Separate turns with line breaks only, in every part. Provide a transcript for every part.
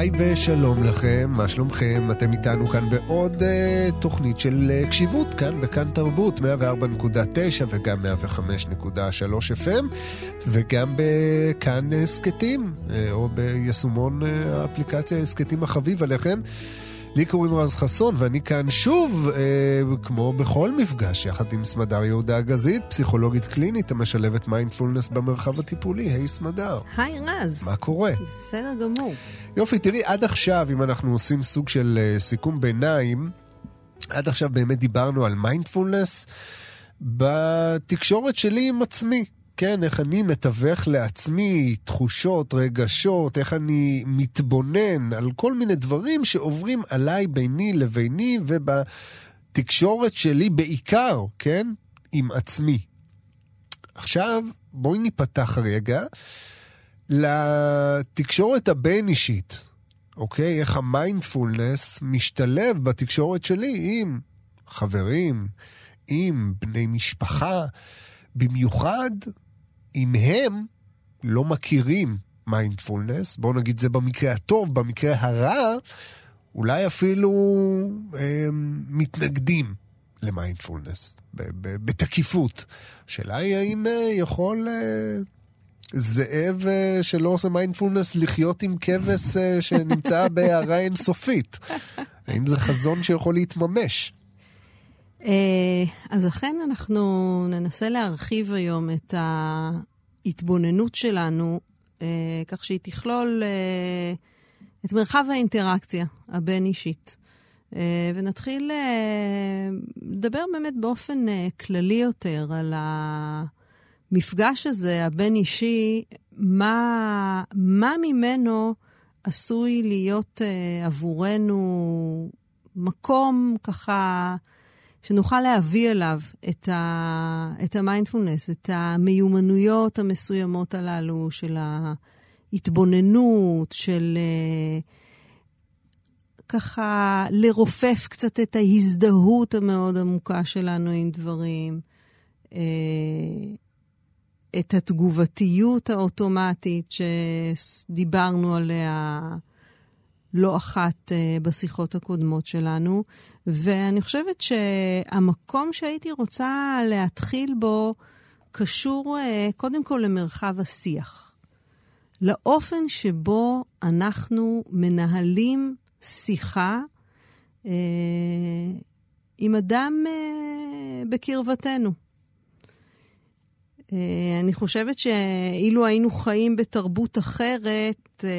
היי ושלום לכם, מה שלומכם? אתם איתנו כאן בעוד uh, תוכנית של uh, קשיבות, כאן בכאן תרבות, 104.9 וגם 105.3 FM, וגם בכאן הסכתים, אה, או ביישומון אה, האפליקציה הסכתים החביב עליכם. לי קוראים רז חסון, ואני כאן שוב, אה, כמו בכל מפגש, יחד עם סמדר יהודה אגזית, פסיכולוגית קלינית המשלבת מיינדפולנס במרחב הטיפולי. היי סמדר.
היי רז.
מה קורה?
בסדר גמור.
יופי, תראי, עד עכשיו, אם אנחנו עושים סוג של אה, סיכום ביניים, עד עכשיו באמת דיברנו על מיינדפולנס בתקשורת שלי עם עצמי. כן, איך אני מתווך לעצמי תחושות, רגשות, איך אני מתבונן על כל מיני דברים שעוברים עליי ביני לביני ובתקשורת שלי בעיקר, כן, עם עצמי. עכשיו, בואי ניפתח רגע לתקשורת הבין-אישית, אוקיי? איך המיינדפולנס משתלב בתקשורת שלי עם חברים, עם בני משפחה, במיוחד אם הם לא מכירים מיינדפולנס, בואו נגיד זה במקרה הטוב, במקרה הרע, אולי אפילו הם, מתנגדים למיינדפולנס, בתקיפות. השאלה היא האם אה, יכול אה, זאב אה, שלא עושה מיינדפולנס לחיות עם כבש שנמצא בהארה אינסופית. האם זה חזון שיכול להתממש?
אה, אז אכן אנחנו ננסה להרחיב היום את ההתבוננות שלנו, אה, כך שהיא תכלול אה, את מרחב האינטראקציה הבין-אישית. ונתחיל לדבר באמת באופן כללי יותר על המפגש הזה, הבין-אישי, מה, מה ממנו עשוי להיות עבורנו מקום ככה שנוכל להביא אליו את, ה, את המיינדפולנס, את המיומנויות המסוימות הללו של ההתבוננות, של uh, ככה לרופף קצת את ההזדהות המאוד עמוקה שלנו עם דברים, uh, את התגובתיות האוטומטית שדיברנו עליה. לא אחת uh, בשיחות הקודמות שלנו, ואני חושבת שהמקום שהייתי רוצה להתחיל בו קשור uh, קודם כל למרחב השיח. לאופן שבו אנחנו מנהלים שיחה uh, עם אדם בקרבתנו. אה, אני חושבת שאילו היינו חיים בתרבות אחרת, אה,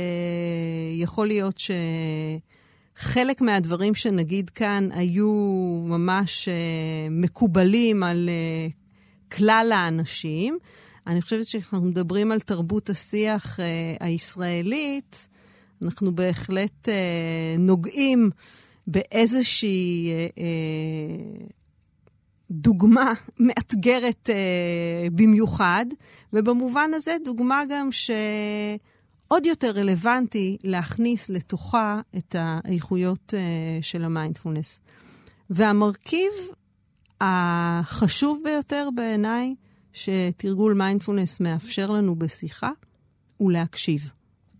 יכול להיות שחלק מהדברים שנגיד כאן היו ממש אה, מקובלים על כלל האנשים. אני חושבת שכשאנחנו מדברים על תרבות השיח הישראלית, אנחנו בהחלט נוגעים באיזושהי דוגמה מאתגרת אה, במיוחד, ובמובן הזה דוגמה גם שעוד יותר רלוונטי להכניס לתוכה את האיכויות אה, של המיינדפולנס. והמרכיב החשוב ביותר בעיניי שתרגול מיינדפולנס מאפשר לנו בשיחה הוא להקשיב.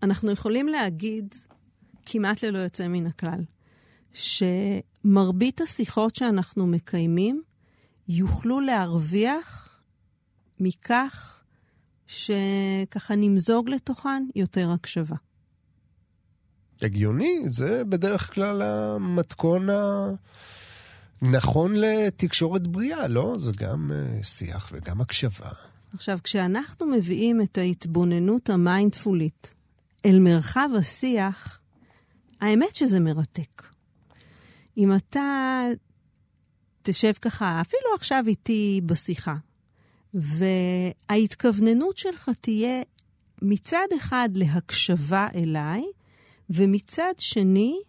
אנחנו יכולים להגיד, כמעט ללא יוצא מן הכלל, שמרבית השיחות שאנחנו מקיימים יוכלו להרוויח מכך שככה נמזוג לתוכן יותר הקשבה.
הגיוני, זה בדרך כלל המתכון הנכון לתקשורת בריאה, לא? זה גם uh, שיח וגם הקשבה.
עכשיו, כשאנחנו מביאים את ההתבוננות המיינדפולית אל מרחב השיח, האמת שזה מרתק. אם אתה תשב ככה, אפילו עכשיו איתי בשיחה, וההתכווננות שלך תהיה מצד אחד להקשבה אליי, ומצד שני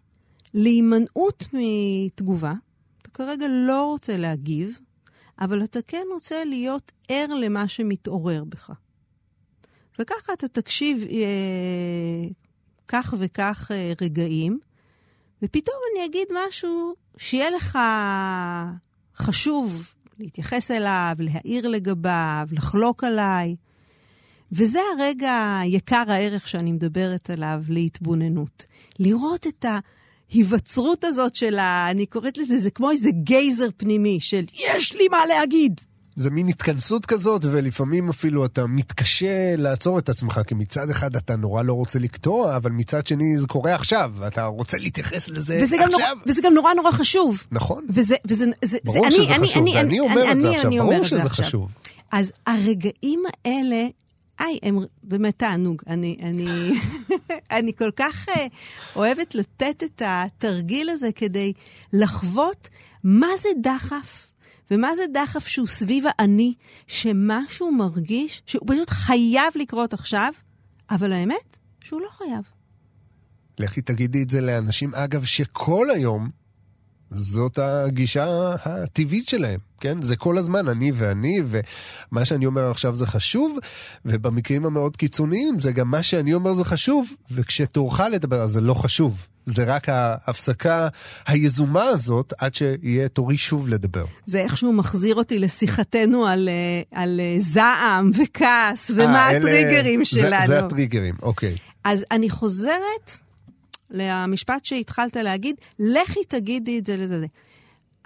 להימנעות מתגובה. אתה כרגע לא רוצה להגיב, אבל אתה כן רוצה להיות ער למה שמתעורר בך. וככה אתה תקשיב אה, כך וכך אה, רגעים, ופתאום אני אגיד משהו שיהיה לך חשוב להתייחס אליו, להעיר לגביו, לחלוק עליי. וזה הרגע יקר הערך שאני מדברת עליו להתבוננות. לראות את ההיווצרות הזאת של ה... אני קוראת לזה, זה כמו איזה גייזר פנימי של יש לי מה להגיד.
זה מין התכנסות כזאת, ולפעמים אפילו אתה מתקשה לעצור את עצמך, כי מצד אחד אתה נורא לא רוצה לקטוע, אבל מצד שני זה קורה עכשיו, ואתה רוצה להתייחס לזה
וזה
עכשיו.
גם, נורא, וזה גם נורא נורא חשוב.
נכון.
וזה, וזה, זה,
ברור
זה,
שזה
אני,
חשוב,
אני,
ואני אומר את זה
אני,
עכשיו,
אני
ברור שזה
עכשיו.
חשוב.
אז הרגעים האלה, היי, הם באמת תענוג. אני, אני, אני כל כך uh, אוהבת לתת את התרגיל הזה כדי לחוות מה זה דחף, ומה זה דחף שהוא סביב האני, שמשהו מרגיש שהוא פשוט חייב לקרות עכשיו, אבל האמת, שהוא לא חייב.
לכי תגידי את זה לאנשים, אגב, שכל היום זאת הגישה הטבעית שלהם, כן? זה כל הזמן אני ואני, ומה שאני אומר עכשיו זה חשוב, ובמקרים המאוד קיצוניים זה גם מה שאני אומר זה חשוב, וכשתורך לדבר אז זה לא חשוב. זה רק ההפסקה היזומה הזאת עד שיהיה תורי שוב לדבר.
זה איכשהו מחזיר אותי לשיחתנו על, אה, על אה, זעם וכעס, ומה
אה, אלה-
הטריגרים
זה-
שלנו.
זה הטריגרים, אוקיי.
אז אני חוזרת למשפט שהתחלת להגיד, לכי תגידי את זה לזה. זה.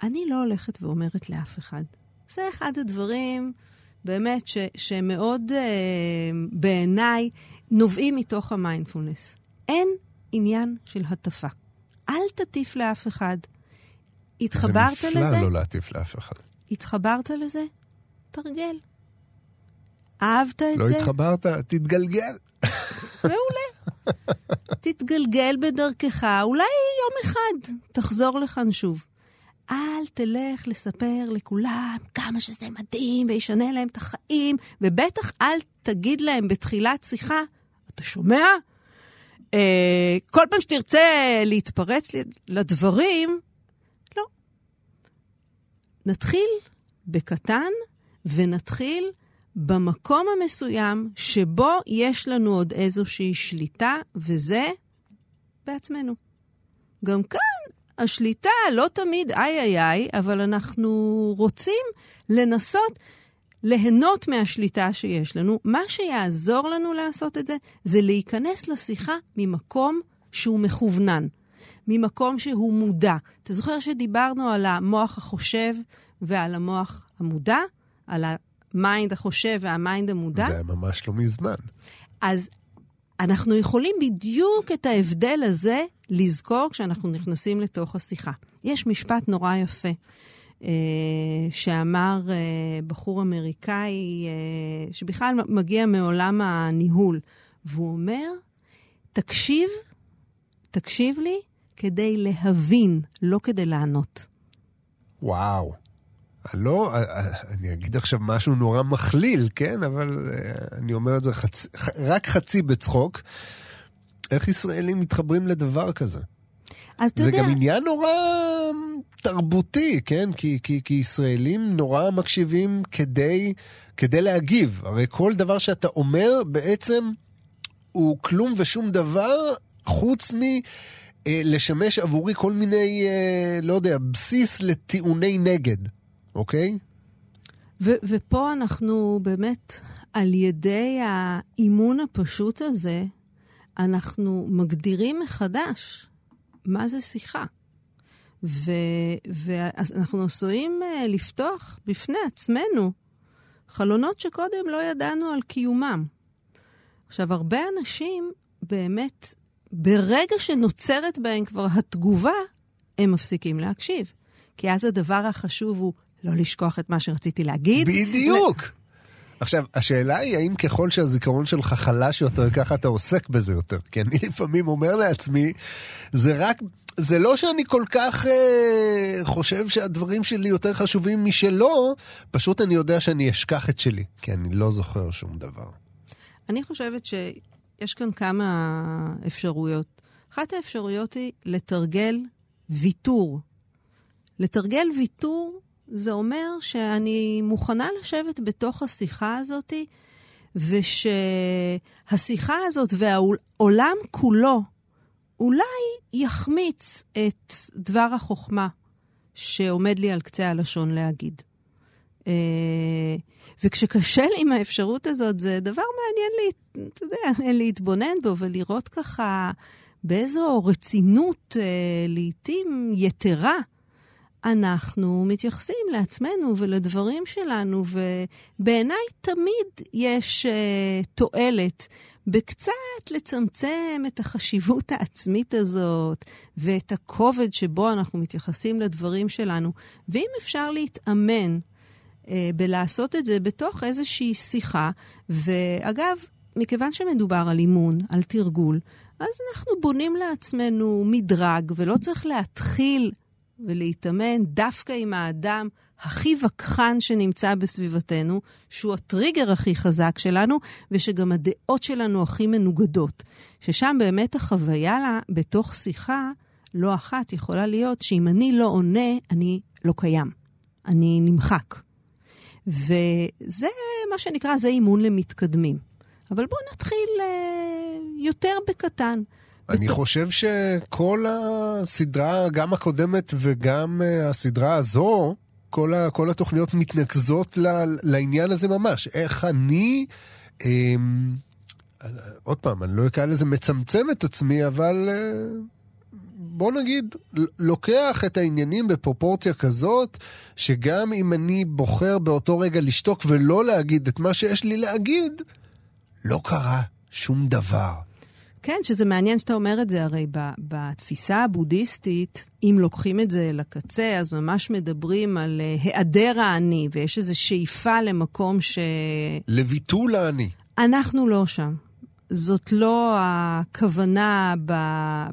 אני לא הולכת ואומרת לאף אחד. זה אחד הדברים באמת ש, שמאוד אה, בעיניי נובעים מתוך המיינדפולנס. אין עניין של הטפה. אל תטיף לאף אחד. התחברת
זה
לזה?
נפלא לא להטיף לאף אחד.
התחברת לזה? תרגל. אהבת את
לא
זה?
התחברת, תתגלגל.
מעולה. תתגלגל בדרכך, אולי יום אחד תחזור לכאן שוב. אל תלך לספר לכולם כמה שזה מדהים וישנה להם את החיים, ובטח אל תגיד להם בתחילת שיחה, אתה שומע? אה, כל פעם שתרצה להתפרץ לדברים, לא. נתחיל בקטן ונתחיל במקום המסוים שבו יש לנו עוד איזושהי שליטה, וזה בעצמנו. גם כאן השליטה לא תמיד איי איי איי, אבל אנחנו רוצים לנסות ליהנות מהשליטה שיש לנו. מה שיעזור לנו לעשות את זה, זה להיכנס לשיחה ממקום שהוא מכוונן, ממקום שהוא מודע. אתה זוכר שדיברנו על המוח החושב ועל המוח המודע? על ה mind החושב וה mind המודע?
זה היה ממש לא מזמן.
אז אנחנו יכולים בדיוק את ההבדל הזה לזכור כשאנחנו נכנסים לתוך השיחה. יש משפט נורא יפה אה, שאמר אה, בחור אמריקאי, אה, שבכלל מגיע מעולם הניהול, והוא אומר, תקשיב, תקשיב לי כדי להבין, לא כדי לענות.
וואו. לא, אני אגיד עכשיו משהו נורא מכליל, כן? אבל אה, אני אומר את זה חצ... רק חצי בצחוק. איך ישראלים מתחברים לדבר כזה?
אז אתה
זה
יודע...
גם עניין נורא תרבותי, כן? כי, כי, כי ישראלים נורא מקשיבים כדי, כדי להגיב. הרי כל דבר שאתה אומר בעצם הוא כלום ושום דבר חוץ מ... אה, לשמש עבורי כל מיני, אה, לא יודע, בסיס לטיעוני נגד, אוקיי?
ו- ופה אנחנו באמת, על ידי האימון הפשוט הזה, אנחנו מגדירים מחדש מה זה שיחה. ואנחנו עשויים uh, לפתוח בפני עצמנו חלונות שקודם לא ידענו על קיומם. עכשיו, הרבה אנשים באמת, ברגע שנוצרת בהם כבר התגובה, הם מפסיקים להקשיב. כי אז הדבר החשוב הוא לא לשכוח את מה שרציתי להגיד.
בדיוק. עכשיו, השאלה היא האם ככל שהזיכרון שלך חלש יותר, ככה אתה עוסק בזה יותר. כי אני לפעמים אומר לעצמי, זה רק, זה לא שאני כל כך אה, חושב שהדברים שלי יותר חשובים משלו, פשוט אני יודע שאני אשכח את שלי, כי אני לא זוכר שום דבר.
אני חושבת שיש כאן כמה אפשרויות. אחת האפשרויות היא לתרגל ויתור. לתרגל ויתור זה אומר שאני מוכנה לשבת בתוך השיחה הזאת, ושהשיחה הזאת והעולם כולו אולי יחמיץ את דבר החוכמה שעומד לי על קצה הלשון להגיד. אה, וכשקשה לי עם האפשרות הזאת, זה דבר מעניין לי, אתה יודע, להתבונן בו ולראות ככה באיזו רצינות, אה, לעתים יתרה, אנחנו מתייחסים לעצמנו ולדברים שלנו, ובעיניי תמיד יש uh, תועלת בקצת לצמצם את החשיבות העצמית הזאת ואת הכובד שבו אנחנו מתייחסים לדברים שלנו. ואם אפשר להתאמן uh, בלעשות את זה בתוך איזושהי שיחה, ואגב, מכיוון שמדובר על אימון, על תרגול, אז אנחנו בונים לעצמנו מדרג, ולא צריך להתחיל ולהתאמן דווקא עם האדם הכי וכחן שנמצא בסביבתנו, שהוא הטריגר הכי חזק שלנו, ושגם הדעות שלנו הכי מנוגדות. ששם באמת החוויה לה, בתוך שיחה, לא אחת יכולה להיות שאם אני לא עונה, אני לא קיים. אני נמחק. וזה מה שנקרא, זה אימון למתקדמים. אבל בואו נתחיל אה, יותר בקטן.
אני. חושב שכל הסדרה, גם הקודמת וגם uh, הסדרה הזו, כל, ה, כל התוכניות מתנקזות ל, לעניין הזה ממש. איך אני, um, עוד פעם, אני לא אקרא לזה מצמצם את עצמי, אבל uh, בוא נגיד, לוקח את העניינים בפרופורציה כזאת, שגם אם אני בוחר באותו רגע לשתוק ולא להגיד את מה שיש לי להגיד, לא קרה שום דבר.
כן, שזה מעניין שאתה אומר את זה, הרי בתפיסה הבודהיסטית, אם לוקחים את זה לקצה, אז ממש מדברים על uh, היעדר האני, ויש איזו שאיפה למקום ש...
לביטול האני.
אנחנו לא שם. זאת לא הכוונה ב,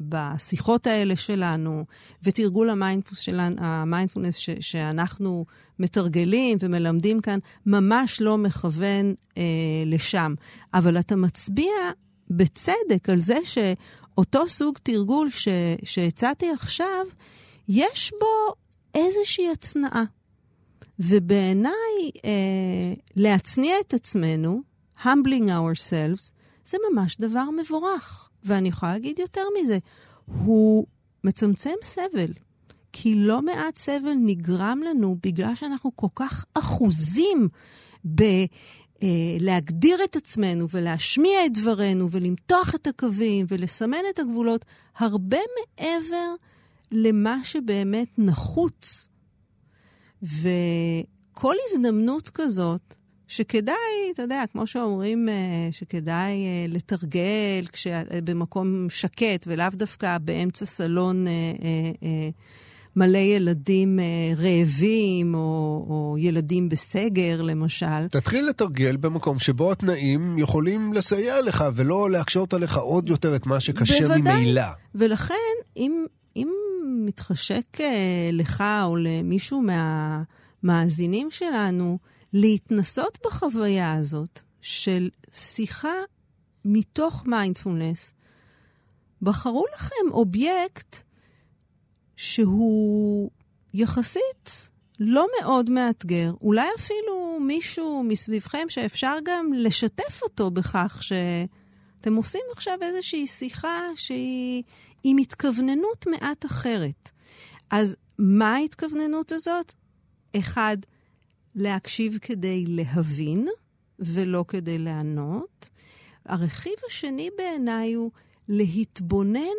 בשיחות האלה שלנו, ותרגול המיינדפולנס, שלנו, המיינדפולנס ש, שאנחנו מתרגלים ומלמדים כאן, ממש לא מכוון אה, לשם. אבל אתה מצביע בצדק על זה שאותו סוג תרגול ש, שהצעתי עכשיו, יש בו איזושהי הצנעה. ובעיניי, אה, להצניע את עצמנו, humbling ourselves, זה ממש דבר מבורך. ואני יכולה להגיד יותר מזה, הוא מצמצם סבל. כי לא מעט סבל נגרם לנו בגלל שאנחנו כל כך אחוזים ב... אה, להגדיר את עצמנו ולהשמיע את דברינו ולמתוח את הקווים ולסמן את הגבולות הרבה מעבר למה שבאמת נחוץ. וכל הזדמנות כזאת, שכדאי, אתה יודע, כמו שאומרים, אה, שכדאי אה, לתרגל במקום שקט ולאו דווקא באמצע סלון מלא ילדים אה, רעבים, או, או ילדים בסגר, למשל.
תתחיל לתרגל במקום שבו התנאים יכולים לסייע לך, ולא להקשות עליך עוד יותר את מה שקשה בוודאי. ממילא.
ולכן, אם, אם מתחשק אה, לך או למישהו מהמאזינים שלנו, להתנסות בחוויה הזאת של שיחה מתוך מיינדפולנס, בחרו לכם אובייקט שהוא יחסית לא מאוד מאתגר, אולי אפילו מישהו מסביבכם שאפשר גם לשתף אותו בכך שאתם עושים עכשיו איזושהי שיחה שהיא עם התכווננות מעט אחרת. אז מה ההתכווננות הזאת? אחד, להקשיב כדי להבין ולא כדי לענות. הרכיב השני בעיניי הוא להתבונן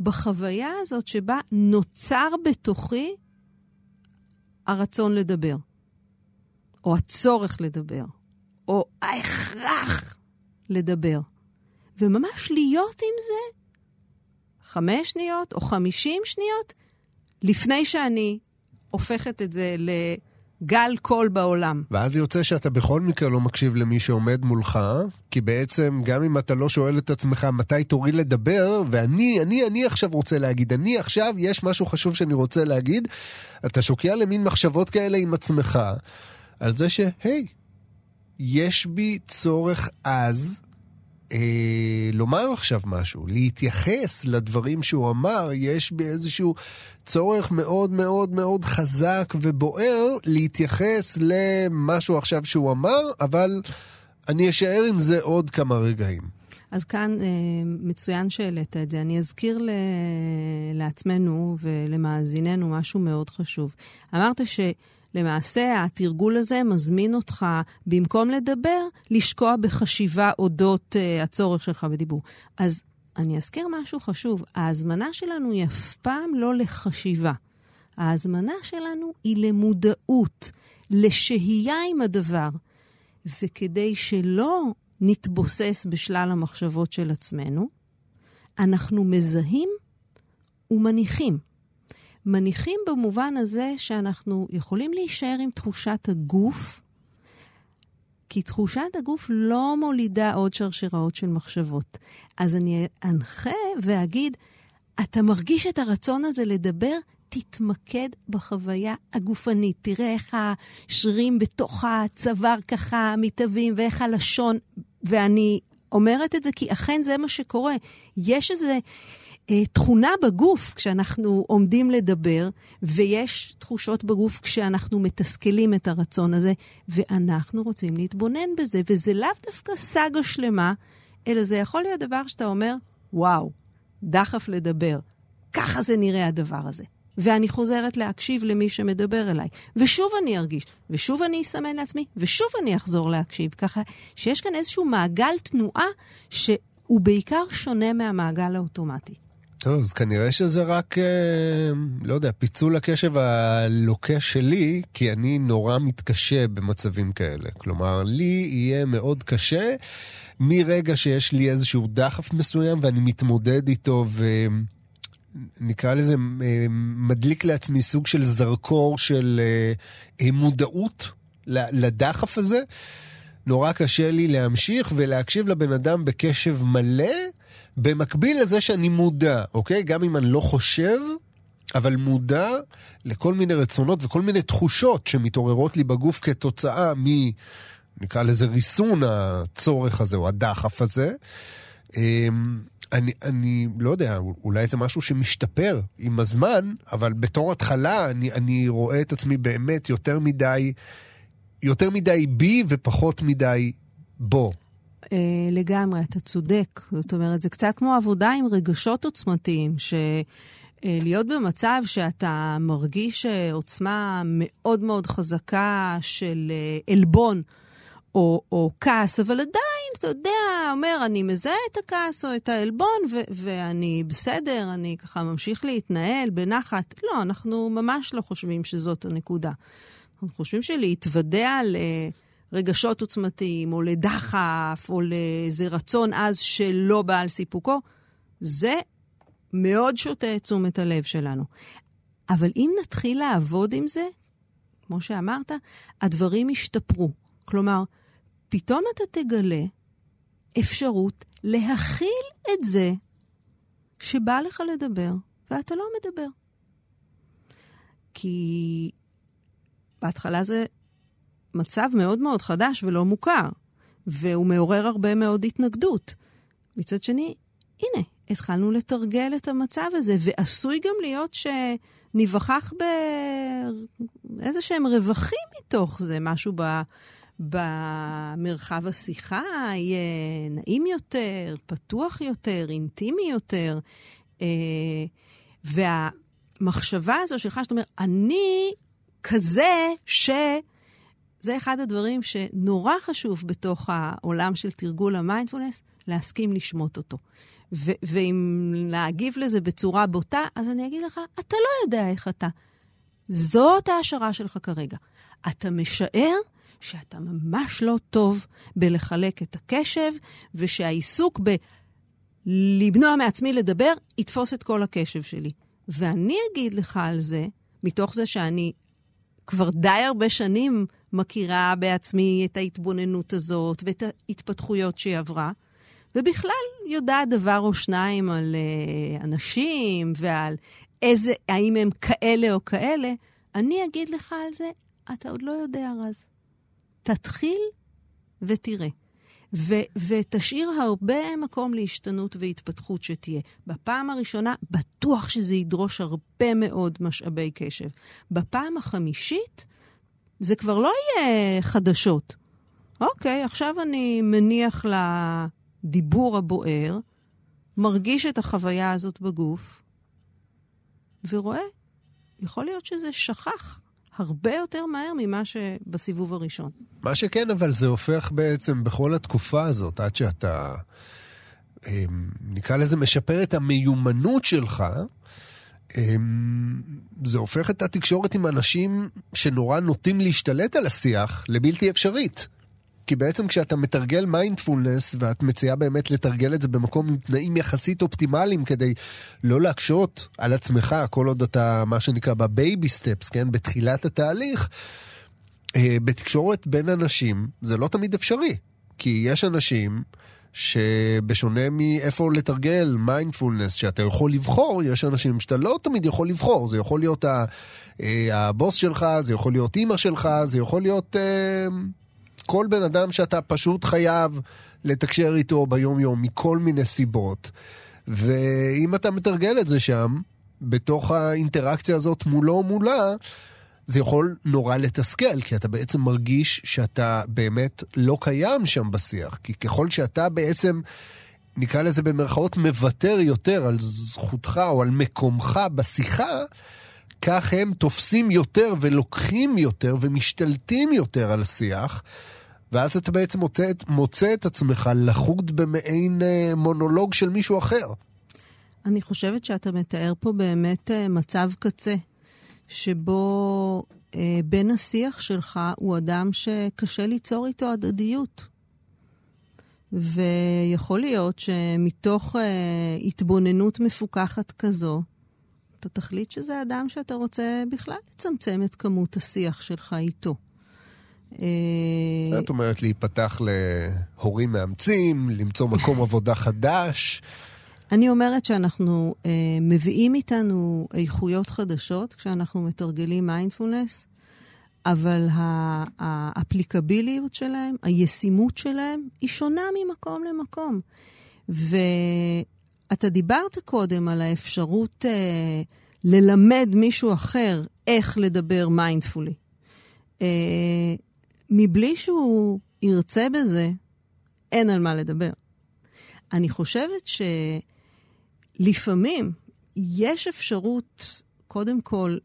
בחוויה הזאת שבה נוצר בתוכי הרצון לדבר, או הצורך לדבר, או ההכרח לדבר. וממש להיות עם זה חמש שניות או חמישים שניות לפני שאני הופכת את זה ל... גל קול בעולם.
ואז יוצא שאתה בכל מקרה לא מקשיב למי שעומד מולך, כי בעצם גם אם אתה לא שואל את עצמך מתי תורי לדבר, ואני, אני, אני עכשיו רוצה להגיד, אני עכשיו, יש משהו חשוב שאני רוצה להגיד, אתה שוקע למין מחשבות כאלה עם עצמך, על זה שהי, יש בי צורך עז אה, לומר עכשיו משהו, להתייחס לדברים שהוא אמר, יש בי איזשהו צורך מאוד מאוד מאוד חזק ובוער להתייחס למשהו עכשיו שהוא אמר, אבל אני אשאר עם זה עוד כמה רגעים.
אז כאן אה, מצוין שהעלית את זה. אני אזכיר ל... לעצמנו ולמאזיננו משהו מאוד חשוב. אמרת שלמעשה התרגול הזה מזמין אותך, במקום לדבר, לשקוע בחשיבה אודות אה, הצורך שלך בדיבור. אז אני אזכיר משהו חשוב. ההזמנה שלנו היא אף פעם לא לחשיבה. ההזמנה שלנו היא למודעות, לשהייה עם הדבר. וכדי שלא נתבוסס בשלל המחשבות של עצמנו, אנחנו מזהים ומניחים. מניחים במובן הזה שאנחנו יכולים להישאר עם תחושת הגוף, כי תחושת הגוף לא מולידה עוד שרשראות של מחשבות. אז אני אנחה ואגיד, אתה מרגיש את הרצון הזה לדבר? תתמקד בחוויה הגופנית. תראה איך השרירים בתוך הצוואר ככה מתהווים, ואיך הלשון, ואני אומרת את זה כי אכן זה מה שקורה. יש איזו אה, תכונה בגוף כשאנחנו עומדים לדבר, ויש תחושות בגוף כשאנחנו מתסכלים את הרצון הזה, ואנחנו רוצים להתבונן בזה, וזה לאו דווקא סאגה שלמה, אלא זה יכול להיות דבר שאתה אומר, וואו, דחף לדבר. ככה זה נראה הדבר הזה. ואני חוזרת להקשיב למי שמדבר אליי. ושוב אני ארגיש, ושוב אני אסמן לעצמי, ושוב אני אחזור להקשיב. ככה שיש כאן איזשהו מעגל תנועה שהוא בעיקר שונה מהמעגל האוטומטי.
טוב, אז כנראה שזה רק, אה, לא יודע, פיצול הקשב הלוקה שלי, כי אני נורא מתקשה במצבים כאלה. כלומר, לי יהיה מאוד קשה מרגע שיש לי איזשהו דחף מסוים ואני מתמודד איתו ו... נקרא לזה, אה, מדליק לעצמי סוג של זרקור של אה, מודעות לדחף הזה. נורא קשה לי להמשיך ולהקשיב לבן אדם בקשב מלא, במקביל לזה שאני מודע, אוקיי? גם אם אני לא חושב, אבל מודע לכל מיני רצונות וכל מיני תחושות שמתעוררות לי בגוף כתוצאה מ... נקרא לזה ריסון הצורך הזה או הדחף הזה. אמ, אני, אני לא יודע, אולי זה משהו שמשתפר עם הזמן, אבל בתור התחלה אני, אני רואה את עצמי באמת יותר מדי, יותר מדי בי ופחות מדי בו.
Uh, לגמרי, אתה צודק. זאת אומרת, זה קצת כמו עבודה עם רגשות עוצמתיים, שלהיות uh, במצב שאתה מרגיש uh, עוצמה מאוד מאוד חזקה של uh, עלבון או, או כעס, אבל עדיין, אתה יודע, אומר, אני מזהה את הכעס או את העלבון, ו- ואני בסדר, אני ככה ממשיך להתנהל בנחת. לא, אנחנו ממש לא חושבים שזאת הנקודה. אנחנו חושבים שלהתוודע לרגשות עוצמתיים, או לדחף, או לאיזה רצון עז שלא בא על סיפוקו, זה מאוד שותה את תשומת הלב שלנו. אבל אם נתחיל לעבוד עם זה, כמו שאמרת, הדברים ישתפרו. כלומר, פתאום אתה תגלה אפשרות להכיל את זה שבא לך לדבר ואתה לא מדבר. כי בהתחלה זה מצב מאוד מאוד חדש ולא מוכר, והוא מעורר הרבה מאוד התנגדות. מצד שני, הנה, התחלנו לתרגל את המצב הזה, ועשוי גם להיות שניווכח באיזה שהם רווחים מתוך זה, משהו ב... במרחב השיחה יהיה נעים יותר, פתוח יותר, אינטימי יותר. אה, והמחשבה הזו שלך, שאתה אומר, אני כזה ש... זה אחד הדברים שנורא חשוב בתוך העולם של תרגול המיינדפולנס, להסכים לשמוט אותו. ו- ואם להגיב לזה בצורה בוטה, אז אני אגיד לך, אתה לא יודע איך אתה. זאת ההשערה שלך כרגע. אתה משער שאתה ממש לא טוב בלחלק את הקשב, ושהעיסוק בלמנוע מעצמי לדבר יתפוס את כל הקשב שלי. ואני אגיד לך על זה, מתוך זה שאני כבר די הרבה שנים מכירה בעצמי את ההתבוננות הזאת ואת ההתפתחויות שהיא עברה, ובכלל יודעת דבר או שניים על uh, אנשים ועל איזה, האם הם כאלה או כאלה, אני אגיד לך על זה, אתה עוד לא יודע, רז. תתחיל ותראה. ו- ותשאיר הרבה מקום להשתנות והתפתחות שתהיה. בפעם הראשונה, בטוח שזה ידרוש הרבה מאוד משאבי קשב. בפעם החמישית, זה כבר לא יהיה חדשות. אוקיי, עכשיו אני מניח הדיבור הבוער, מרגיש את החוויה הזאת בגוף, ורואה, יכול להיות שזה שכח הרבה יותר מהר ממה שבסיבוב הראשון.
מה שכן, אבל זה הופך בעצם בכל התקופה הזאת, עד שאתה, אמ, נקרא לזה, משפר את המיומנות שלך, אמ, זה הופך את התקשורת עם אנשים שנורא נוטים להשתלט על השיח לבלתי אפשרית. כי בעצם כשאתה מתרגל מיינדפולנס, ואת מציעה באמת לתרגל את זה במקום עם תנאים יחסית אופטימליים כדי לא להקשות על עצמך, כל עוד אתה, מה שנקרא, ב baby steps, כן? בתחילת התהליך, אה, בתקשורת בין אנשים זה לא תמיד אפשרי. כי יש אנשים שבשונה מאיפה לתרגל מיינדפולנס, שאתה יכול לבחור, יש אנשים שאתה לא תמיד יכול לבחור. זה יכול להיות אה, הבוס שלך, זה יכול להיות אימא שלך, זה יכול להיות אה, כל בן אדם שאתה פשוט חייב לתקשר איתו ביום-יום מכל מיני סיבות. ואם אתה מתרגל את זה שם, בתוך האינטראקציה הזאת מולו או מולה, זה יכול נורא לתסכל, כי אתה בעצם מרגיש שאתה באמת לא קיים שם בשיח. כי ככל שאתה בעצם, נקרא לזה במרכאות, מוותר יותר על זכותך או על מקומך בשיחה, כך הם תופסים יותר ולוקחים יותר ומשתלטים יותר על השיח. ואז אתה בעצם מוצא, מוצא את עצמך לחוד במעין אה, מונולוג של מישהו אחר.
אני חושבת שאתה מתאר פה באמת אה, מצב קצה, שבו אה, בן השיח שלך הוא אדם שקשה ליצור איתו הדדיות. ויכול להיות שמתוך אה, התבוננות מפוקחת כזו, אתה תחליט שזה אדם שאתה רוצה בכלל לצמצם את כמות השיח שלך איתו.
אה, את אומרת להיפתח להורים מאמצים, למצוא מקום עבודה חדש.
אני אומרת שאנחנו אה, מביאים איתנו איכויות חדשות כשאנחנו מתרגלים מיינדפולנס, אבל האפליקביליות שלהם, הישימות שלהם, היא שונה ממקום למקום. ואתה דיברת קודם על האפשרות אה, ללמד מישהו אחר איך לדבר מיינדפולי. אה, מבלי שהוא ירצה בזה, אין על מה לדבר. אני חושבת שלפעמים יש אפשרות, קודם כל,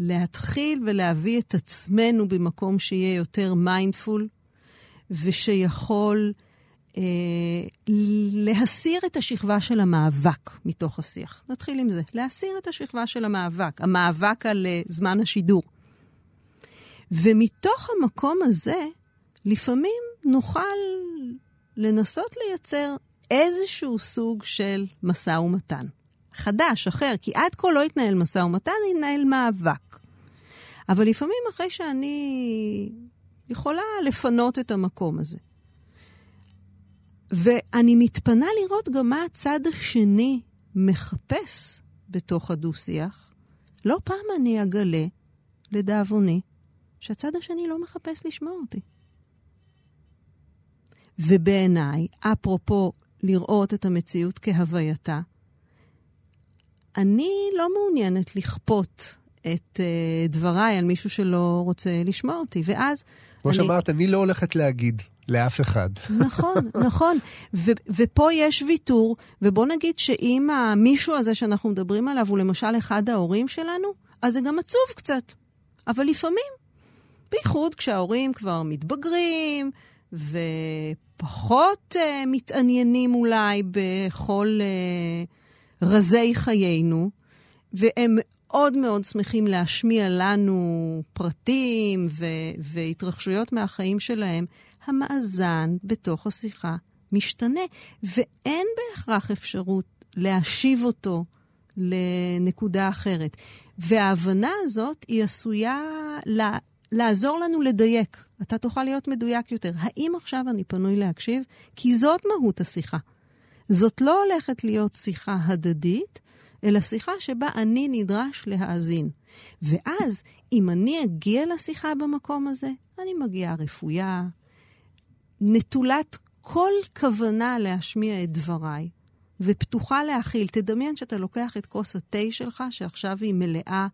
להתחיל ולהביא את עצמנו במקום שיהיה יותר מיינדפול, ושיכול אה, להסיר את השכבה של המאבק מתוך השיח. נתחיל עם זה. להסיר את השכבה של המאבק, המאבק על אה, זמן השידור. ומתוך המקום הזה, לפעמים נוכל לנסות לייצר איזשהו סוג של משא ומתן. חדש, אחר, כי עד כה לא התנהל משא ומתן, התנהל מאבק. אבל לפעמים אחרי שאני יכולה לפנות את המקום הזה. ואני מתפנה לראות גם מה הצד השני מחפש בתוך הדו-שיח. לא פעם אני אגלה, לדאבוני, שהצד השני לא מחפש לשמוע אותי. ובעיניי, אפרופו לראות את המציאות כהווייתה, אני לא מעוניינת לכפות את uh, דבריי על מישהו שלא רוצה לשמוע אותי. ואז...
כמו אני... שאמרת, אני לא הולכת להגיד. לאף אחד.
נכון, נכון. ו- ופה יש ויתור, ובוא נגיד שאם המישהו הזה שאנחנו מדברים עליו הוא למשל אחד ההורים שלנו, אז זה גם עצוב קצת. אבל לפעמים בייחוד כשההורים כבר מתבגרים ופחות uh, מתעניינים אולי בכל uh, רזי חיינו, והם מאוד מאוד שמחים להשמיע לנו פרטים ו- והתרחשויות מהחיים שלהם, המאזן בתוך השיחה משתנה, ואין בהכרח אפשרות להשיב אותו לנקודה אחרת. וההבנה הזאת היא עשויה לעזור לנו לדייק. אתה תוכל להיות מדויק יותר. האם עכשיו אני פנוי להקשיב? כי זאת מהות השיחה. זאת לא הולכת להיות שיחה הדדית, אלא שיחה שבה אני נדרש להאזין. ואז, אם אני אגיע לשיחה במקום הזה, אני מגיעה רפויה, נטולת כל כוונה להשמיע את דבריי, ופתוחה להכיל. תדמיין שאתה לוקח את כוס התה שלך, שעכשיו היא מלאה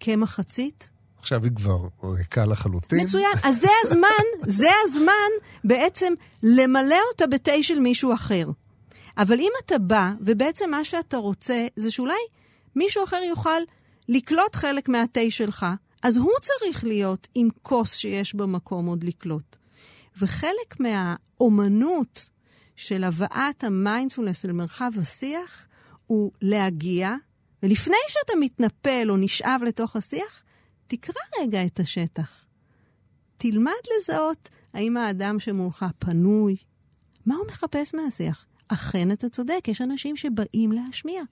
כמחצית,
עכשיו היא כבר ריקה לחלוטין.
מצוין. אז זה הזמן, זה הזמן בעצם למלא אותה בתה של מישהו אחר. אבל אם אתה בא, ובעצם מה שאתה רוצה זה שאולי מישהו אחר יוכל לקלוט חלק מהתה שלך, אז הוא צריך להיות עם כוס שיש במקום עוד לקלוט. וחלק מהאומנות של הבאת המיינדפולנס למרחב השיח הוא להגיע, ולפני שאתה מתנפל או נשאב לתוך השיח, תקרא רגע את השטח. תלמד לזהות האם האדם שמולך פנוי, מה הוא מחפש מהשיח. אכן אתה צודק, יש אנשים שבאים להשמיע.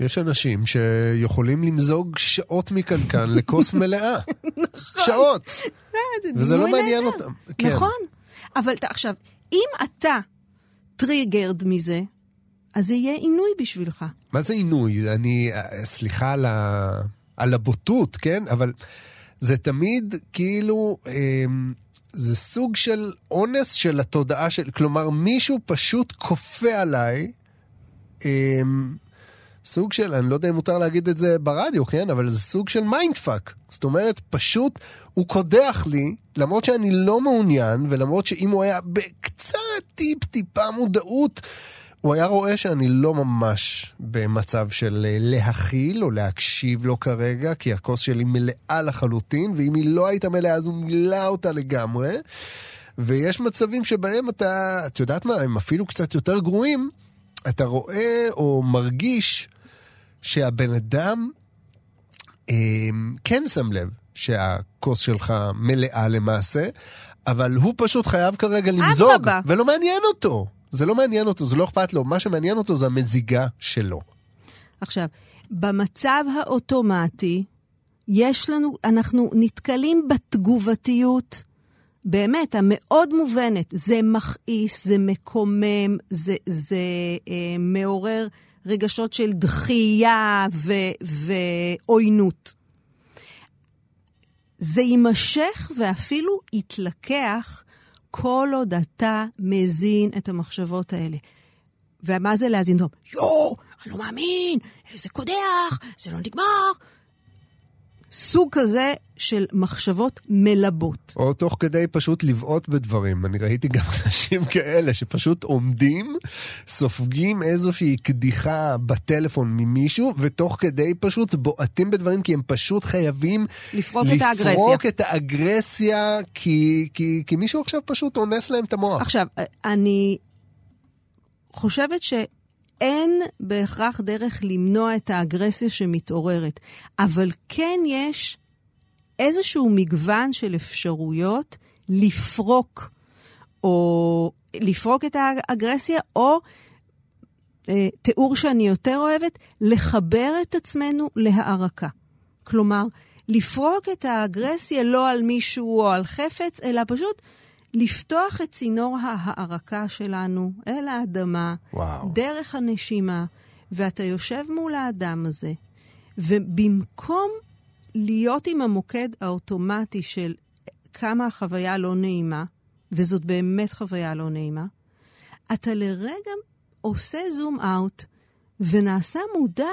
יש אנשים שיכולים למזוג שעות מקנקן לכוס מלאה.
נכון.
שעות.
זה
וזה לא מעניין. אותם. כן.
נכון. אבל עכשיו, אם אתה טריגרד מזה, אז זה יהיה עינוי בשבילך.
מה זה עינוי? אני, אה, סליחה על, ה, על הבוטות, כן? אבל זה תמיד כאילו, אמ, זה סוג של אונס של התודעה של, כלומר, מישהו פשוט כופה עליי, אמ, סוג של, אני לא יודע אם מותר להגיד את זה ברדיו, כן? אבל זה סוג של mind fuck. זאת אומרת, פשוט הוא קודח לי, למרות שאני לא מעוניין, ולמרות שאם הוא היה בקצת טיפ-טיפה מודעות, הוא היה רואה שאני לא ממש במצב של אה, להכיל או להקשיב לו כרגע, כי הכוס שלי מלאה לחלוטין, ואם היא לא הייתה מלאה אז הוא מילא אותה לגמרי. ויש מצבים שבהם אתה, את יודעת מה, הם אפילו קצת יותר גרועים, אתה רואה או מרגיש שהבן אדם אה, כן שם לב שהכוס שלך מלאה למעשה, אבל הוא פשוט חייב כרגע למזוג. ולא מעניין אותו. זה לא מעניין אותו, זה לא אכפת לו. מה שמעניין אותו זה המזיגה שלו.
עכשיו, במצב האוטומטי, יש לנו, אנחנו נתקלים בתגובתיות, באמת, המאוד מובנת. זה מכעיס, זה מקומם, זה, זה אה, מעורר רגשות של דחייה ו, ועוינות. זה יימשך ואפילו יתלקח כל עוד אתה מזין את המחשבות האלה. ומה זה להזין טוב? יואו, אני לא מאמין, איזה קודח, זה לא נגמר. סוג כזה של מחשבות מלבות.
או תוך כדי פשוט לבעוט בדברים. אני ראיתי גם אנשים כאלה שפשוט עומדים, סופגים איזושהי קדיחה בטלפון ממישהו, ותוך כדי פשוט בועטים בדברים, כי הם פשוט חייבים
לפרוק את האגרסיה.
לפרוק את האגרסיה, כי, כי, כי מישהו עכשיו פשוט אונס להם את המוח.
עכשיו, אני חושבת שאין בהכרח דרך למנוע את האגרסיה שמתעוררת, אבל כן יש איזשהו מגוון של אפשרויות לפרוק, או לפרוק את האגרסיה, או אה, תיאור שאני יותר אוהבת, לחבר את עצמנו להערקה. כלומר, לפרוק את האגרסיה לא על מישהו או על חפץ, אלא פשוט לפתוח את צינור ההערקה שלנו אל האדמה,
וואו.
דרך הנשימה, ואתה יושב מול האדם הזה, ובמקום להיות עם המוקד האוטומטי של כמה החוויה לא נעימה, וזאת באמת חוויה לא נעימה, אתה לרגע עושה זום אאוט ונעשה מודע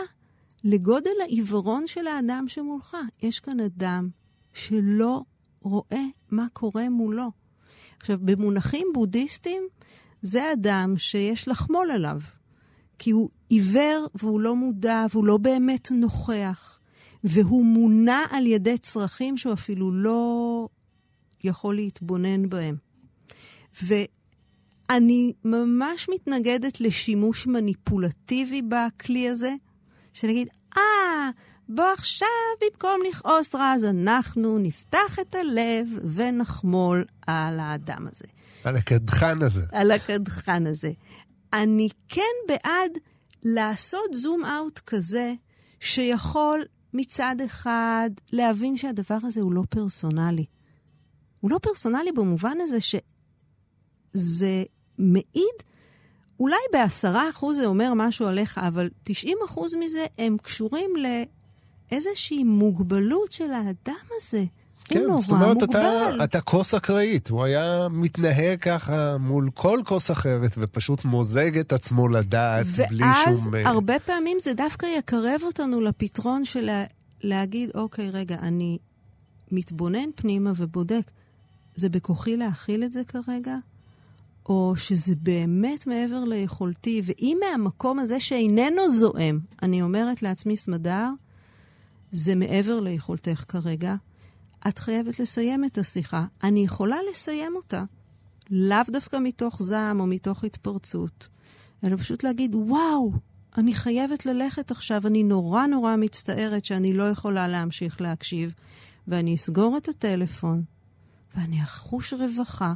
לגודל העיוורון של האדם שמולך. יש כאן אדם שלא רואה מה קורה מולו. עכשיו, במונחים בודהיסטיים, זה אדם שיש לחמול עליו, כי הוא עיוור והוא לא מודע והוא לא באמת נוכח, והוא מונע על ידי צרכים שהוא אפילו לא יכול להתבונן בהם. ואני ממש מתנגדת לשימוש מניפולטיבי בכלי הזה, שנגיד, אה, בוא עכשיו, במקום לכעוס רע, אז אנחנו נפתח את הלב ונחמול על האדם הזה.
על הקדחן הזה.
על הקדחן הזה. אני כן בעד לעשות זום אאוט כזה, שיכול מצד אחד להבין שהדבר הזה הוא לא פרסונלי. הוא לא פרסונלי במובן הזה שזה מעיד, אולי בעשרה אחוז זה אומר משהו עליך, אבל 90 אחוז מזה הם קשורים לאיזושהי מוגבלות של האדם הזה.
כן,
הוא נורא
זאת אומרת,
מוגבל.
אתה, אתה כוס אקראית. הוא היה מתנהג ככה מול כל כוס אחרת, ופשוט מוזג את עצמו לדעת, בלי
ואז
שום... אה,
הרבה פעמים זה דווקא יקרב אותנו לפתרון של לה, להגיד, אוקיי, רגע, אני מתבונן פנימה ובודק, זה בכוחי להכיל את זה כרגע? או שזה באמת מעבר ליכולתי, ואם מהמקום הזה שאיננו זועם, אני אומרת לעצמי, סמדר, זה מעבר ליכולתך כרגע, את חייבת לסיים את השיחה. אני יכולה לסיים אותה. לאו דווקא מתוך זעם או מתוך התפרצות, אלא פשוט להגיד, וואו, אני חייבת ללכת עכשיו, אני נורא נורא מצטערת שאני לא יכולה להמשיך להקשיב, ואני אסגור את הטלפון, ואני אחוש רווחה.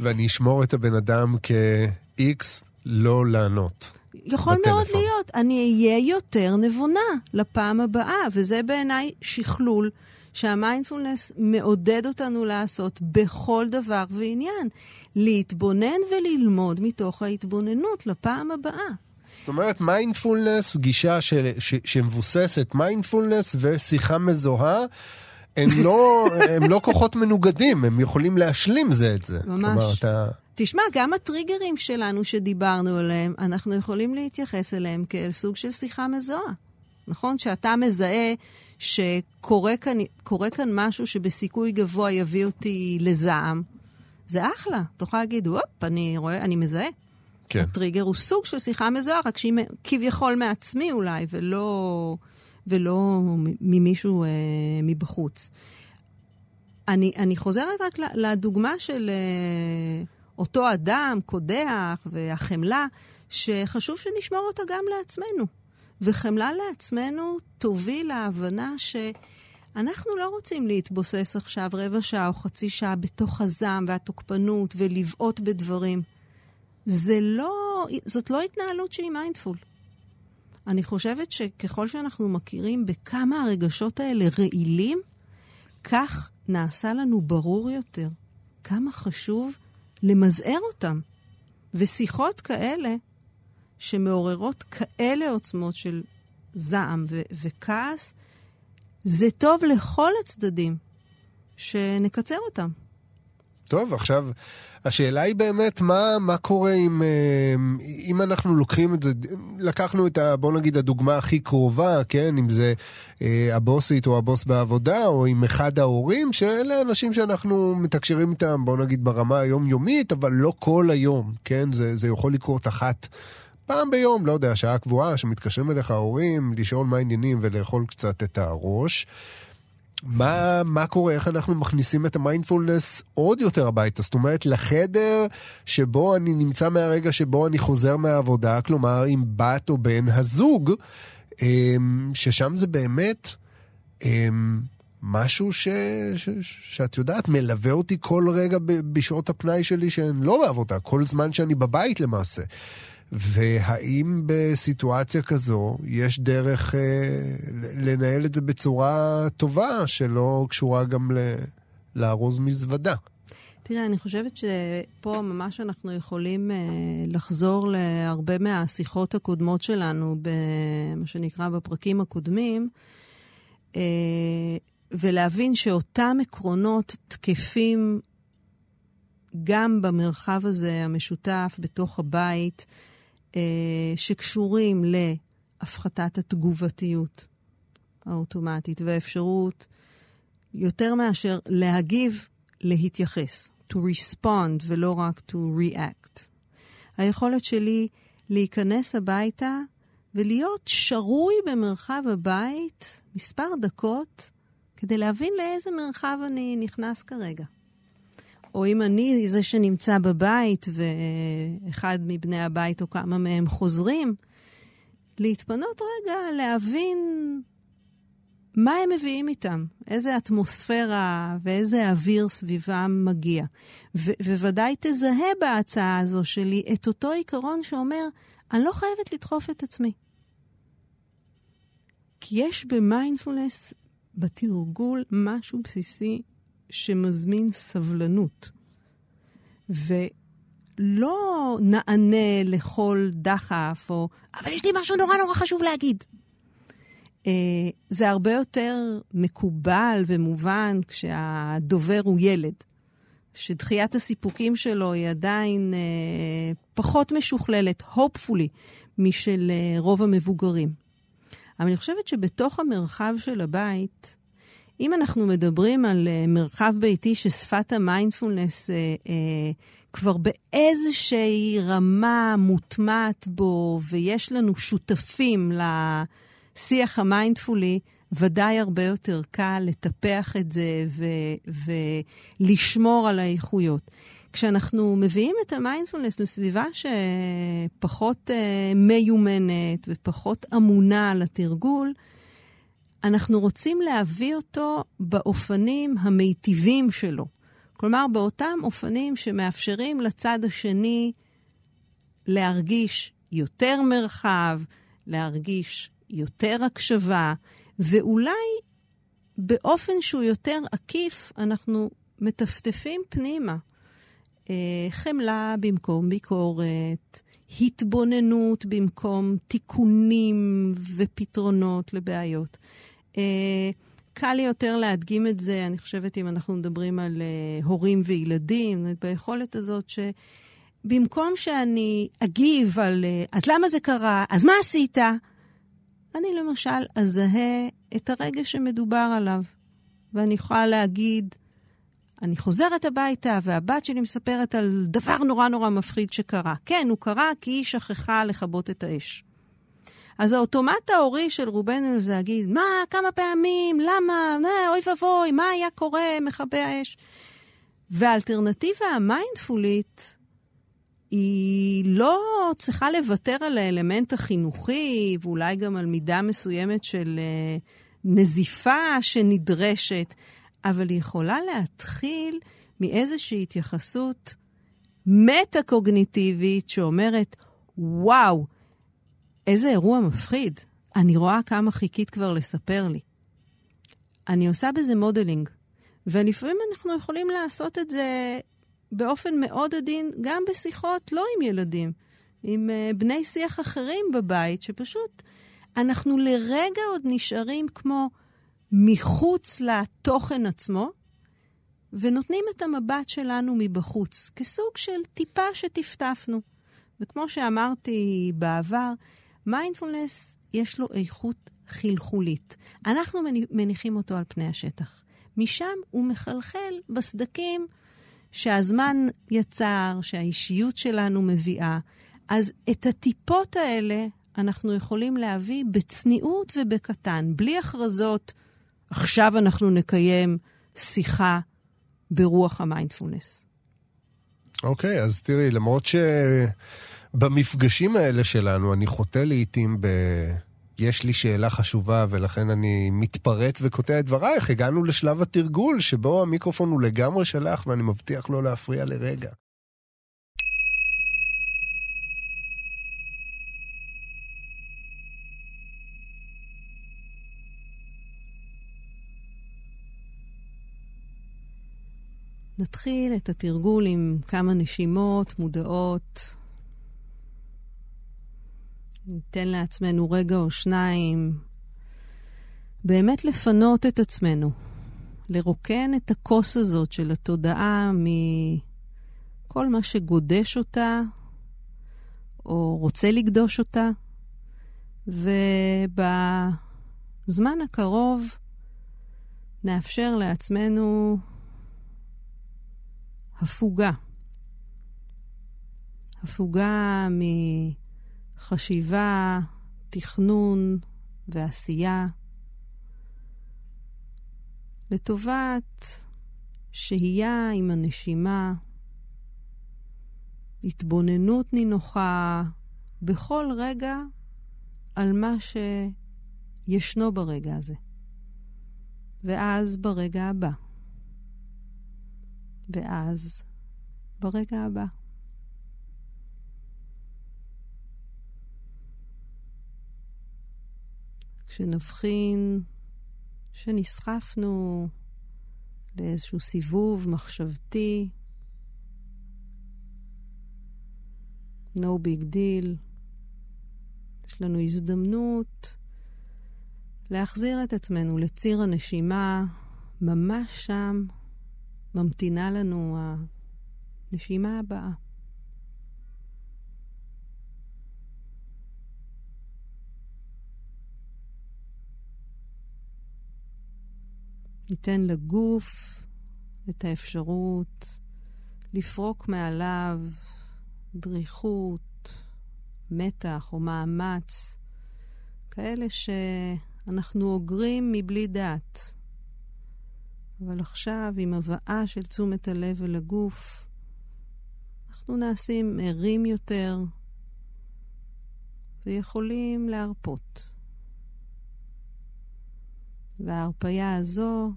ואני אשמור את הבן אדם כ-X לא לענות.
יכול בטלפון. מאוד להיות. אני אהיה יותר נבונה לפעם הבאה, וזה בעיניי שכלול שהמיינדפולנס מעודד אותנו לעשות בכל דבר ועניין. להתבונן וללמוד מתוך ההתבוננות לפעם הבאה.
זאת אומרת, מיינדפולנס, גישה ש, ש, שמבוססת מיינדפולנס ושיחה מזוהה, הם לא, הם לא כוחות מנוגדים, הם יכולים להשלים זה את זה.
ממש. כלומר, אתה... תשמע, גם הטריגרים שלנו שדיברנו עליהם, אנחנו יכולים להתייחס אליהם כאל סוג של שיחה מזוהה. נכון? שאתה מזהה שקורה כאן, כאן משהו שבסיכוי גבוה יביא אותי לזעם, זה אחלה. תוכל להגיד, הופ, אני רואה, אני מזהה. כן. הטריגר הוא סוג של שיחה מזוהה, רק שהיא כביכול מעצמי אולי, ולא, ולא ממישהו אה, מבחוץ. אני, אני חוזרת רק לדוגמה של אה, אותו אדם, קודח, והחמלה, שחשוב שנשמור אותה גם לעצמנו. וחמלה לעצמנו תוביל להבנה שאנחנו לא רוצים להתבוסס עכשיו רבע שעה או חצי שעה בתוך הזעם והתוקפנות ולבעוט בדברים. זה לא, זאת לא התנהלות שהיא מיינדפול. אני חושבת שככל שאנחנו מכירים בכמה הרגשות האלה רעילים, כך נעשה לנו ברור יותר כמה חשוב למזער אותם. ושיחות כאלה שמעוררות כאלה עוצמות של זעם ו- וכעס, זה טוב לכל הצדדים, שנקצר אותם.
טוב, עכשיו, השאלה היא באמת, מה, מה קורה אם, אה, אם אנחנו לוקחים את זה, לקחנו את, ה, בוא נגיד, הדוגמה הכי קרובה, כן? אם זה אה, הבוסית או הבוס בעבודה, או עם אחד ההורים, שאלה אנשים שאנחנו מתקשרים איתם, בוא נגיד, ברמה היומיומית, אבל לא כל היום, כן? זה, זה יכול לקרות אחת פעם ביום, לא יודע, שעה קבועה, שמתקשרים אליך ההורים, לשאול מה העניינים ולאכול קצת את הראש. מה, מה קורה, איך אנחנו מכניסים את המיינדפולנס עוד יותר הביתה? זאת אומרת, לחדר שבו אני נמצא מהרגע שבו אני חוזר מהעבודה, כלומר, עם בת או בן הזוג, אמ, ששם זה באמת אמ, משהו ש, ש, שאת יודעת, מלווה אותי כל רגע בשעות הפנאי שלי שהן לא בעבודה, כל זמן שאני בבית למעשה. והאם בסיטואציה כזו יש דרך אה, לנהל את זה בצורה טובה, שלא קשורה גם ל, לארוז מזוודה?
תראה, אני חושבת שפה ממש אנחנו יכולים אה, לחזור להרבה מהשיחות הקודמות שלנו, במה שנקרא בפרקים הקודמים, אה, ולהבין שאותם עקרונות תקפים גם במרחב הזה המשותף, בתוך הבית, שקשורים להפחתת התגובתיות האוטומטית והאפשרות יותר מאשר להגיב, להתייחס, to respond ולא רק to react. היכולת שלי להיכנס הביתה ולהיות שרוי במרחב הבית מספר דקות כדי להבין לאיזה מרחב אני נכנס כרגע. או אם אני זה שנמצא בבית ואחד מבני הבית או כמה מהם חוזרים, להתפנות רגע להבין מה הם מביאים איתם, איזה אטמוספירה ואיזה אוויר סביבם מגיע. וודאי תזהה בהצעה הזו שלי את אותו עיקרון שאומר, אני לא חייבת לדחוף את עצמי. כי יש במיינדפולנס, בתרגול, משהו בסיסי שמזמין סבלנות. ולא נענה לכל דחף, או, אבל יש לי משהו נורא נורא חשוב להגיד. Uh, זה הרבה יותר מקובל ומובן כשהדובר הוא ילד, שדחיית הסיפוקים שלו היא עדיין uh, פחות משוכללת, hopefully, משל uh, רוב המבוגרים. אבל אני חושבת שבתוך המרחב של הבית, אם אנחנו מדברים על uh, מרחב ביתי ששפת המיינדפולנס uh, uh, כבר באיזושהי רמה מוטמעת בו, ויש לנו שותפים לשיח המיינדפולי, ודאי הרבה יותר קל לטפח את זה ו- ולשמור על האיכויות. כשאנחנו מביאים את המיינדפולנס לסביבה שפחות uh, מיומנת ופחות אמונה על התרגול, אנחנו רוצים להביא אותו באופנים המיטיבים שלו. כלומר, באותם אופנים שמאפשרים לצד השני להרגיש יותר מרחב, להרגיש יותר הקשבה, ואולי באופן שהוא יותר עקיף, אנחנו מטפטפים פנימה. אה, חמלה במקום ביקורת, התבוננות במקום תיקונים ופתרונות לבעיות. אה, קל לי יותר להדגים את זה, אני חושבת, אם אנחנו מדברים על uh, הורים וילדים, ביכולת הזאת שבמקום שאני אגיב על אז למה זה קרה, אז מה עשית? אני למשל אזהה את הרגע שמדובר עליו, ואני יכולה להגיד, אני חוזרת הביתה והבת שלי מספרת על דבר נורא נורא מפחיד שקרה. כן, הוא קרה כי היא שכחה לכבות את האש. אז האוטומט ההורי של רובנו זה להגיד, מה, כמה פעמים, למה, אוי ואבוי, מה היה קורה, מכבי האש. והאלטרנטיבה המיינדפולית, היא לא צריכה לוותר על האלמנט החינוכי, ואולי גם על מידה מסוימת של uh, נזיפה שנדרשת, אבל היא יכולה להתחיל מאיזושהי התייחסות מטה-קוגניטיבית שאומרת, וואו, איזה אירוע מפחיד. אני רואה כמה חיכית כבר לספר לי. אני עושה בזה modeling, ולפעמים אנחנו יכולים לעשות את זה באופן מאוד עדין, גם בשיחות לא עם ילדים, עם uh, בני שיח אחרים בבית, שפשוט אנחנו לרגע עוד נשארים כמו מחוץ לתוכן עצמו, ונותנים את המבט שלנו מבחוץ, כסוג של טיפה שטפטפנו. וכמו שאמרתי בעבר, מיינדפולנס יש לו איכות חלחולית. אנחנו מניחים אותו על פני השטח. משם הוא מחלחל בסדקים שהזמן יצר, שהאישיות שלנו מביאה. אז את הטיפות האלה אנחנו יכולים להביא בצניעות ובקטן, בלי הכרזות, עכשיו אנחנו נקיים שיחה ברוח המיינדפולנס.
אוקיי, okay, אז תראי, למרות ש... במפגשים האלה שלנו אני חוטא לעיתים ב... יש לי שאלה חשובה ולכן אני מתפרט וקוטע את דברייך. הגענו לשלב התרגול שבו המיקרופון הוא לגמרי שלך ואני מבטיח לא להפריע לרגע.
נתחיל את התרגול עם כמה נשימות מודעות, ניתן לעצמנו רגע או שניים. באמת לפנות את עצמנו, לרוקן את הכוס הזאת של התודעה מכל מה שגודש אותה או רוצה לגדוש אותה, ובזמן הקרוב נאפשר לעצמנו הפוגה. הפוגה מ... חשיבה, תכנון ועשייה, לטובת שהייה עם הנשימה, התבוננות נינוחה בכל רגע על מה שישנו ברגע הזה. ואז ברגע הבא. ואז ברגע הבא. כשנבחין שנסחפנו לאיזשהו סיבוב מחשבתי, no big deal, יש לנו הזדמנות להחזיר את עצמנו לציר הנשימה, ממש שם ממתינה לנו הנשימה הבאה. ניתן לגוף את האפשרות לפרוק מעליו דריכות, מתח או מאמץ, כאלה שאנחנו אוגרים מבלי דעת. אבל עכשיו, עם הבאה של תשומת הלב אל הגוף, אנחנו נעשים ערים יותר ויכולים להרפות. וההרפייה הזו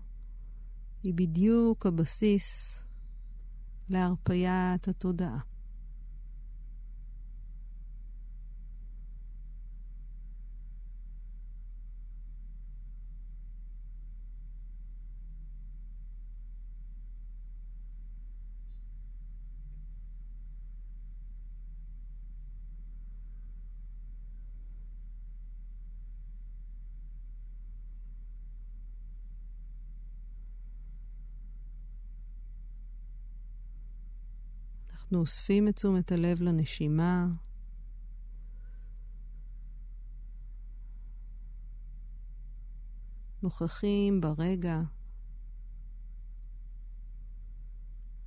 היא בדיוק הבסיס להרפיית התודעה. אנחנו אוספים את תשומת הלב לנשימה. נוכחים ברגע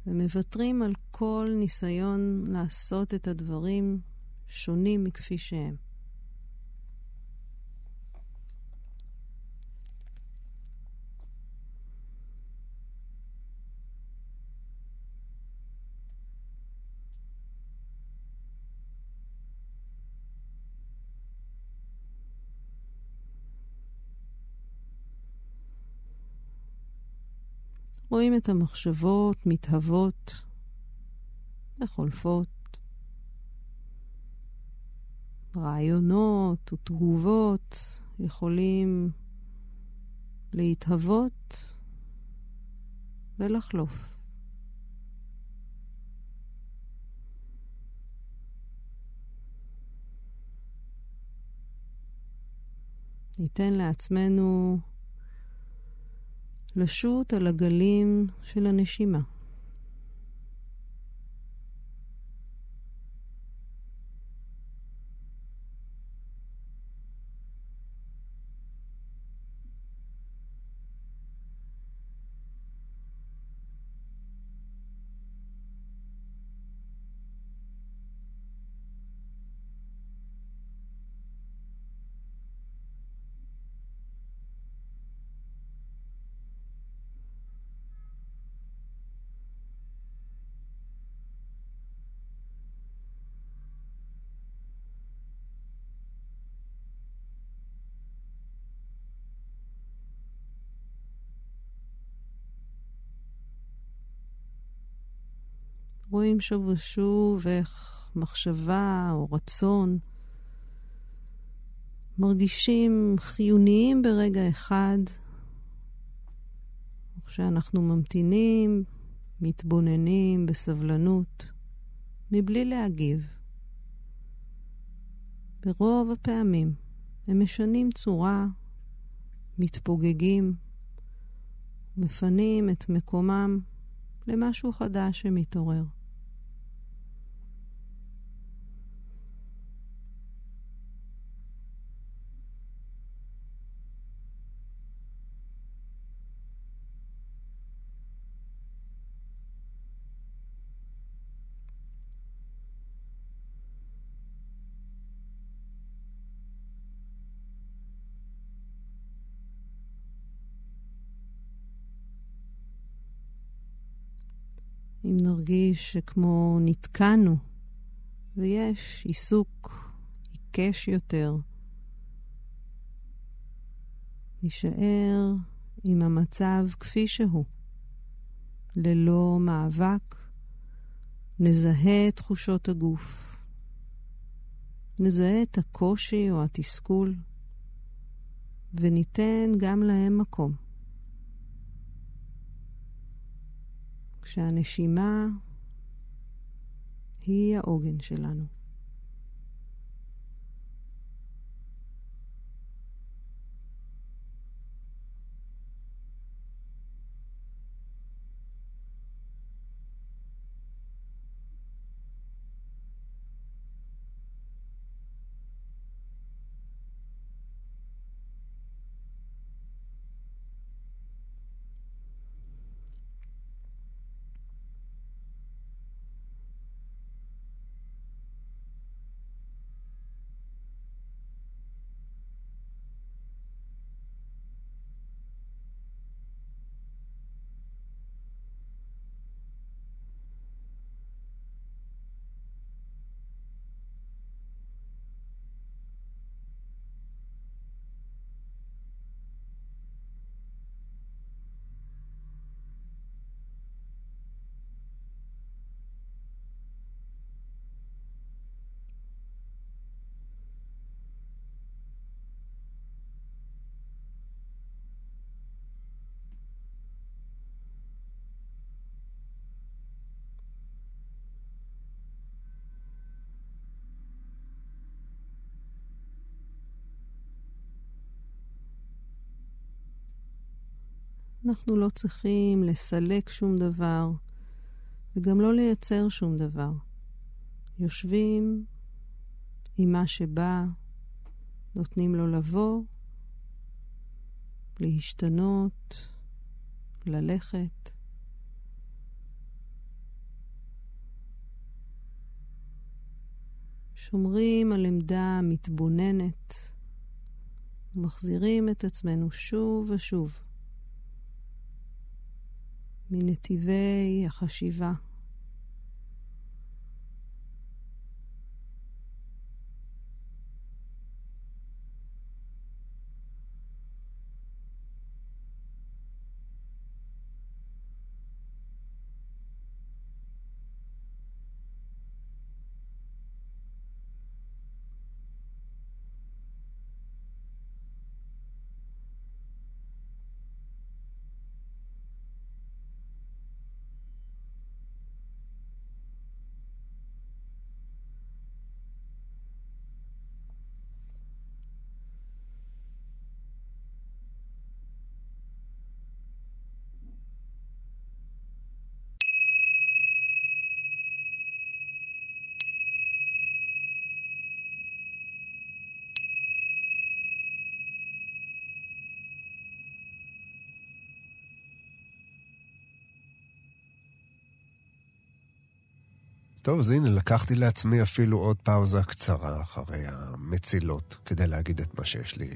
ומוותרים על כל ניסיון לעשות את הדברים שונים מכפי שהם. רואים את המחשבות מתהוות וחולפות. רעיונות ותגובות יכולים להתהוות ולחלוף. ניתן לעצמנו לשוט על הגלים של הנשימה. רואים שוב ושוב איך מחשבה או רצון מרגישים חיוניים ברגע אחד, כשאנחנו ממתינים, מתבוננים בסבלנות, מבלי להגיב. ברוב הפעמים הם משנים צורה, מתפוגגים, מפנים את מקומם למשהו חדש שמתעורר. אם נרגיש שכמו נתקענו ויש עיסוק עיקש יותר, נישאר עם המצב כפי שהוא, ללא מאבק, נזהה את תחושות הגוף, נזהה את הקושי או התסכול, וניתן גם להם מקום. כשהנשימה היא העוגן שלנו. אנחנו לא צריכים לסלק שום דבר, וגם לא לייצר שום דבר. יושבים עם מה שבא, נותנים לו לבוא, להשתנות, ללכת. שומרים על עמדה מתבוננת, ומחזירים את עצמנו שוב ושוב מנתיבי החשיבה.
טוב, אז הנה, לקחתי לעצמי אפילו עוד פאוזה קצרה אחרי המצילות, כדי להגיד את מה שיש לי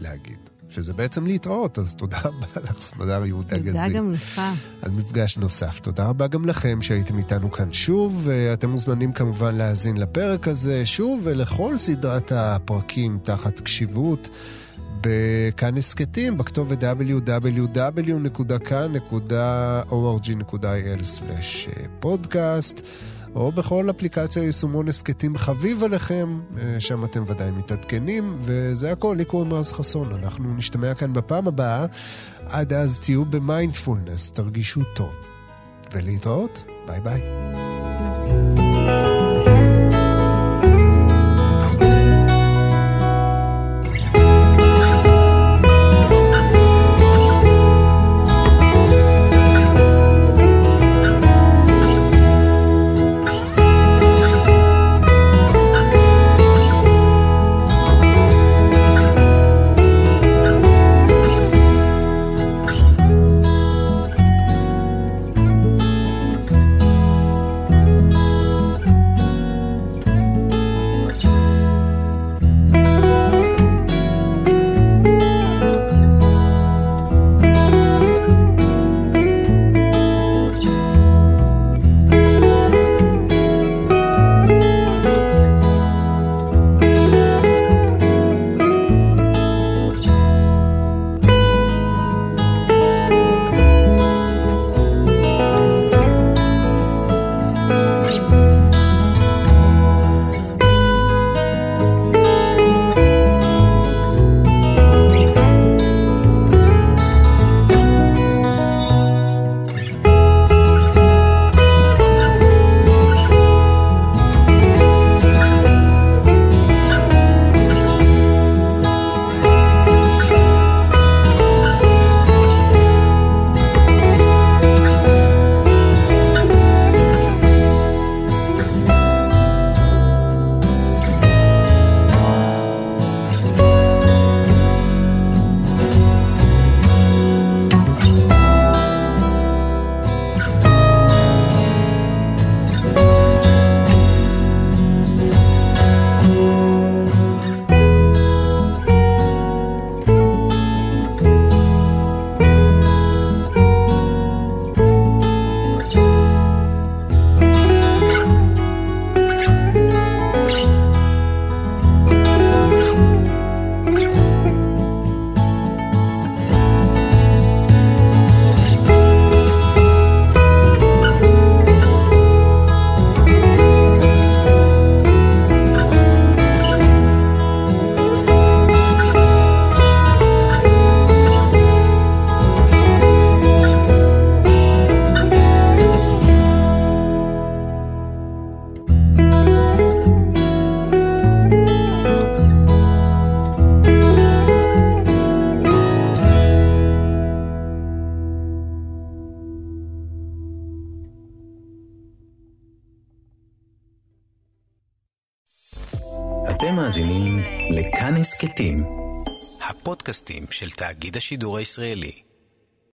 להגיד. שזה בעצם להתראות, אז תודה רבה לך, סמדר יהודה גזית.
תודה גם לך.
על מפגש נוסף. תודה רבה גם לכם שהייתם איתנו כאן שוב, ואתם מוזמנים כמובן להאזין לפרק הזה שוב, ולכל סדרת הפרקים תחת קשיבות. בכאן הסכתים, בכתובת www.kan.org.il/פודקאסט. או בכל אפליקציה יישומון הסכתים חביב עליכם, אה, שם אתם ודאי מתעדכנים, וזה הכל, לי קוראים רז חסון. אנחנו נשתמע כאן בפעם הבאה. עד אז תהיו במיינדפולנס, תרגישו טוב. ולהתראות, ביי ביי.
תאגיד השידור הישראלי.